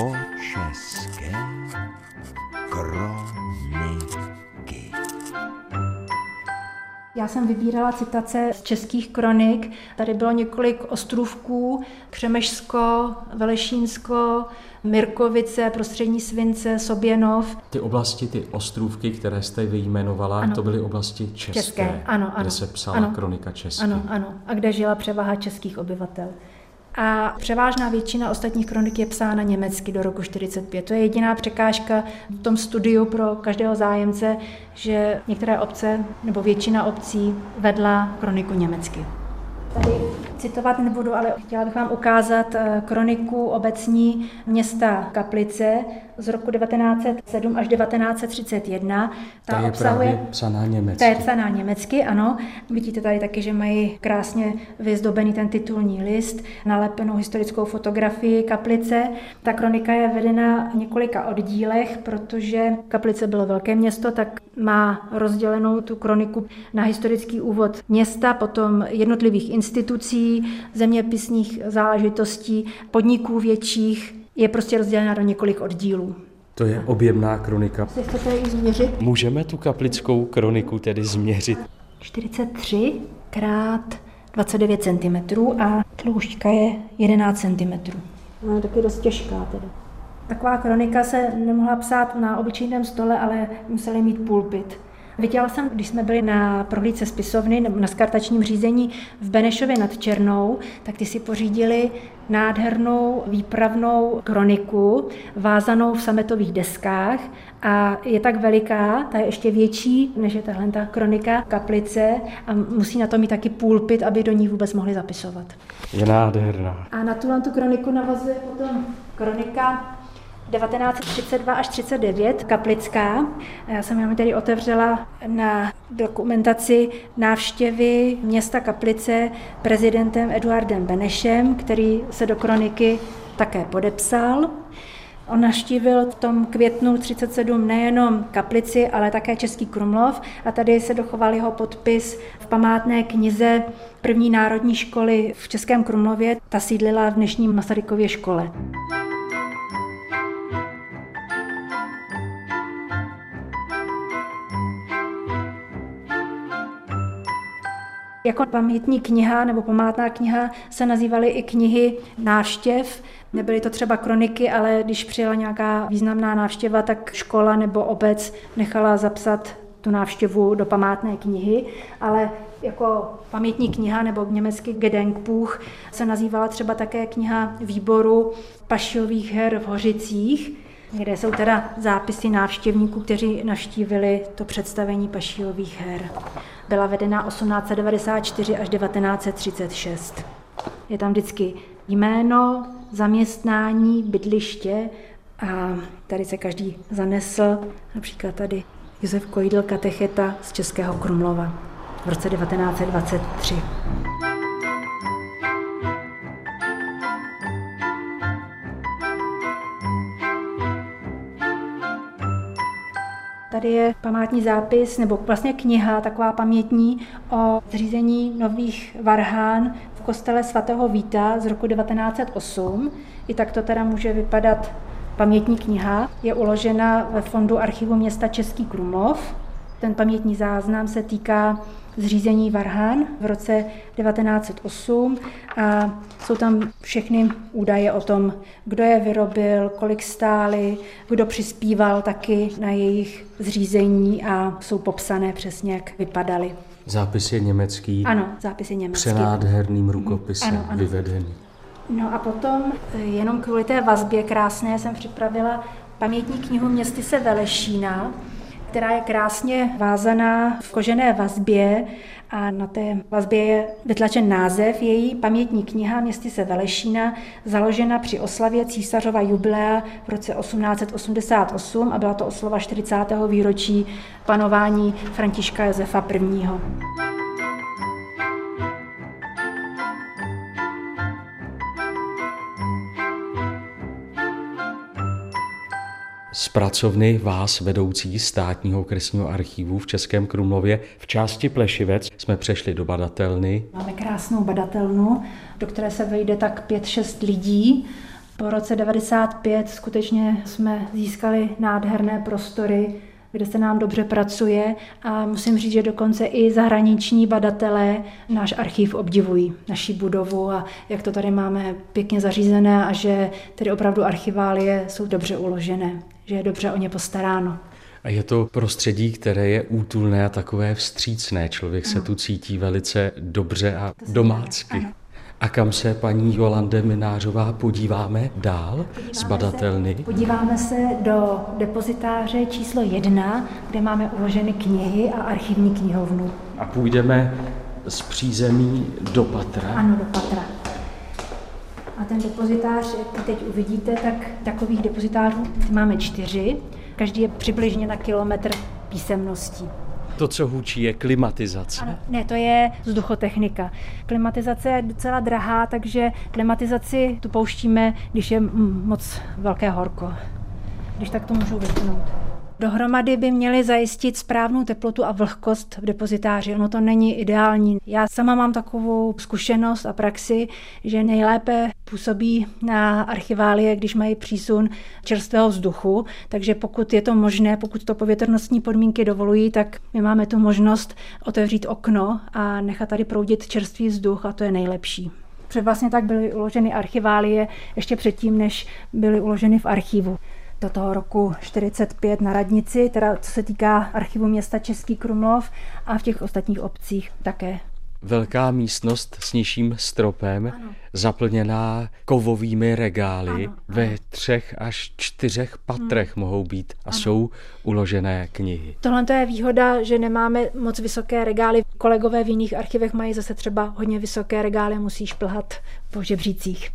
Jihočeské kroniky. Já jsem vybírala citace z českých kronik. Tady bylo několik ostrůvků, Přemešsko, Velešínsko, Mirkovice, Prostřední Svince, Soběnov. Ty oblasti, ty ostrůvky, které jste vyjmenovala, Ano. to byly oblasti české, České, ano, ano. kde se psala Ano. kronika česky. Ano, ano. A kde žila převaha českých obyvatel. A převážná většina ostatních kronik je psána německy do roku 45. To je jediná překážka v tom studiu pro každého zájemce, že některé obce nebo většina obcí vedla kroniku německy. Tady citovat nebudu, ale chtěla bych vám ukázat eh, kroniku obecní města Kaplice z roku 1907 až 1931. Ta je právě psaná německy. Ta je psaná německy, ano. Vidíte tady taky, že mají krásně vyzdobený ten titulní list, nalepenou historickou fotografii kaplice. Ta kronika je vedena v několika oddílech, protože Kaplice bylo velké město, tak má rozdělenou tu kroniku na historický úvod města, potom jednotlivých institucí, zeměpisných záležitostí, podniků větších. Je prostě rozdělena do několik oddílů. To je objemná kronika. Chcete ji změřit? Můžeme tu kaplickou kroniku tedy změřit? 43 krát 29 cm a tloušťka je 11 cm. No, je taky dost těžká teda. Taková kronika se nemohla psát na obyčejném stole, ale museli mít pulpit. Viděla jsem, když jsme byli na prohlídce spisovny nebo na skartačním řízení v Benešově nad Černou, tak ty si pořídili nádhernou výpravnou kroniku, vázanou v sametových deskách a je tak veliká, ta je ještě větší, než je tahle ta kronika kaplice a musí na to mít taky pulpit, aby do ní vůbec mohli zapisovat. Je nádherná. A na tuhle tu kroniku navazuje potom kronika 1932 až 39, Kaplická. Já jsem jenom tady otevřela na dokumentaci návštěvy města Kaplice prezidentem Eduardem Benešem, který se do kroniky také podepsal. On navštívil v tom květnu 37 nejenom Kaplici, ale také Český Krumlov a tady se dochoval jeho podpis v památné knize první národní školy v Českém Krumlově. Ta sídlila v dnešním Masarykově škole. Jako pamětní kniha nebo památná kniha se nazývaly i knihy návštěv. Nebyly to třeba kroniky, ale když přijela nějaká významná návštěva, tak škola nebo obec nechala zapsat tu návštěvu do památné knihy, ale jako pamětní kniha nebo německy Gedenkbuch se nazývala třeba také kniha výboru pašilových her v Hořicích, kde jsou teda zápisy návštěvníků, kteří navštívili to představení pašilových her. Byla vedena 1894 až 1936. Je tam vždycky jméno, zaměstnání, bydliště a tady se každý zanesl, například tady Josef Kojdl, katecheta z Českého Krumlova v roce 1923. Tady je památní zápis, nebo vlastně kniha, taková pamětní, o zřízení nových varhán v kostele svatého Víta z roku 1908. I tak to teda může vypadat pamětní kniha. Je uložena ve fondu archivu města Český Krumlov. Ten pamětní záznam se týká zřízení Varhan v roce 1908 a jsou tam všechny údaje o tom, kdo je vyrobil, kolik stály, kdo přispíval taky na jejich zřízení a jsou popsané přesně, jak vypadaly. Zápis je německý. Ano, zápisy německy. Přenádherným rukopisem Ano, ano. vyvedený. No a potom, eh, jenom kvůli té vazbě krásné, jsem připravila pamětní knihu Městyse Velešína, která je krásně vázaná v kožené vazbě a na té vazbě je vytlačen název její pamětní kniha Městyse Velešína, založena při oslavě císařova jubilea v roce 1888 a byla to oslava 40. výročí panování Františka Josefa I. Z pracovny vás, vedoucí státního kresního archivu v Českém Krumlově, v části Plešivec jsme přešli do badatelny. Máme krásnou badatelnu, do které se vejde tak 5-6 lidí. Po roce 95 skutečně jsme získali nádherné prostory, kde se nám dobře pracuje a musím říct, že dokonce i zahraniční badatelé náš archiv obdivují, naší budovu a jak to tady máme pěkně zařízené a že tedy opravdu archiválie jsou dobře uložené, že je dobře o ně postaráno. A je to prostředí, které je útulné a takové vstřícné. Člověk ano. se tu cítí velice dobře a domácky. Ano. A kam se paní Jolande Minářová podíváme dál podíváme z badatelny? Se, podíváme se do depozitáře číslo jedna, kde máme uloženy knihy a archivní knihovnu. A půjdeme z přízemí do patra? Ano, do patra. A ten depozitář, jak teď uvidíte, tak takových depozitářů máme čtyři. Každý je přibližně na kilometr písemností. To, co hučí, je klimatizace. Ano, ne, to je vzduchotechnika. Klimatizace je docela drahá, takže klimatizaci tu pouštíme, když je moc velké horko. Když tak to můžu vypnout. Dohromady by měly zajistit správnou teplotu a vlhkost v depozitáři. Ono to není ideální. Já sama mám takovou zkušenost a praxi, že nejlépe působí na archiválie, když mají přísun čerstvého vzduchu. Takže pokud je to možné, pokud to povětrnostní podmínky dovolují, tak my máme tu možnost otevřít okno a nechat tady proudit čerstvý vzduch a to je nejlepší. Vlastně tak byly uloženy archiválie ještě předtím, než byly uloženy v archivu do toho roku 45 na radnici, teda co se týká archivu města Český Krumlov a v těch ostatních obcích také. Velká místnost s nižším stropem, ano. zaplněná kovovými regály, ano, ve ano. třech až čtyřech patrech hmm. mohou být a ano. jsou uložené knihy. Tohle je výhoda, že nemáme moc vysoké regály. Kolegové v jiných archivech mají zase třeba hodně vysoké regály, musíš plhat po žebřících.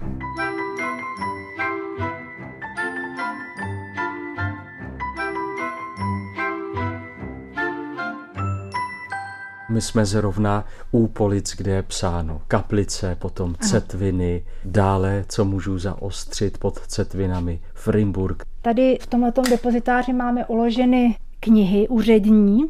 My jsme zrovna u polic, kde je psáno kaplice, potom cetviny, dále, co můžu zaostřit pod cetvinami, Frimburg. Tady v tomto depozitáři máme uloženy knihy úřední,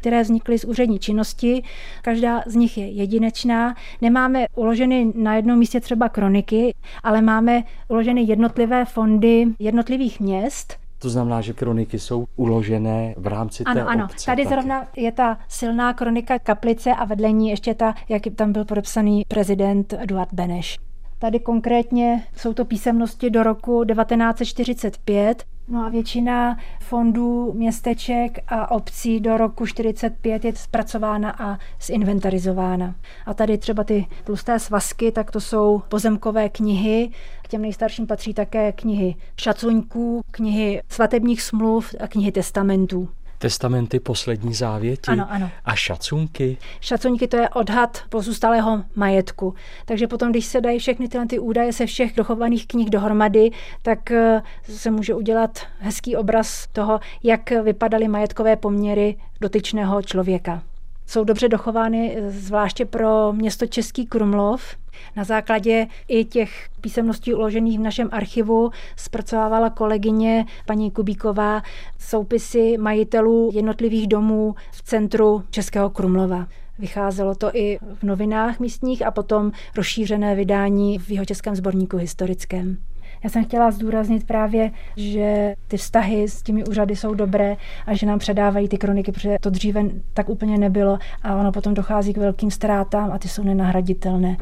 které vznikly z úřední činnosti. Každá z nich je jedinečná. Nemáme uloženy na jednom místě třeba kroniky, ale máme uloženy jednotlivé fondy jednotlivých měst to znamená, že kroniky jsou uložené v rámci ano, té ano. obce. Tady taky. zrovna je ta silná kronika kaplice a vedle ní ještě ta, jak tam byl podepsaný prezident Eduard Beneš. Tady konkrétně jsou to písemnosti do roku 1945. No a většina fondů, městeček a obcí do roku 45 je zpracována a zinventarizována. A tady třeba ty tlusté svazky, tak to jsou pozemkové knihy. K těm nejstarším patří také knihy šacuňků, knihy svatebních smluv a knihy testamentů. Testamenty poslední závěti ano, ano. a šacunky. Šacunky to je odhad pozůstalého majetku. Takže potom, když se dají všechny tyhle ty údaje se všech dochovaných knih dohromady, tak eh, se může udělat hezký obraz toho, jak vypadaly majetkové poměry dotyčného člověka jsou dobře dochovány eh, zvláště pro město Český Krumlov. Na základě i těch písemností uložených v našem archivu zpracovávala kolegyně paní Kubíková soupisy majitelů jednotlivých domů v centru Českého Krumlova. Vycházelo to i v novinách místních a potom rozšířené vydání v jeho českém sborníku historickém. Já jsem chtěla zdůraznit právě, že ty vztahy s těmi úřady jsou dobré a že nám předávají ty kroniky, protože to dříve tak úplně nebylo a ono potom dochází k velkým ztrátám a ty jsou nenahraditelné.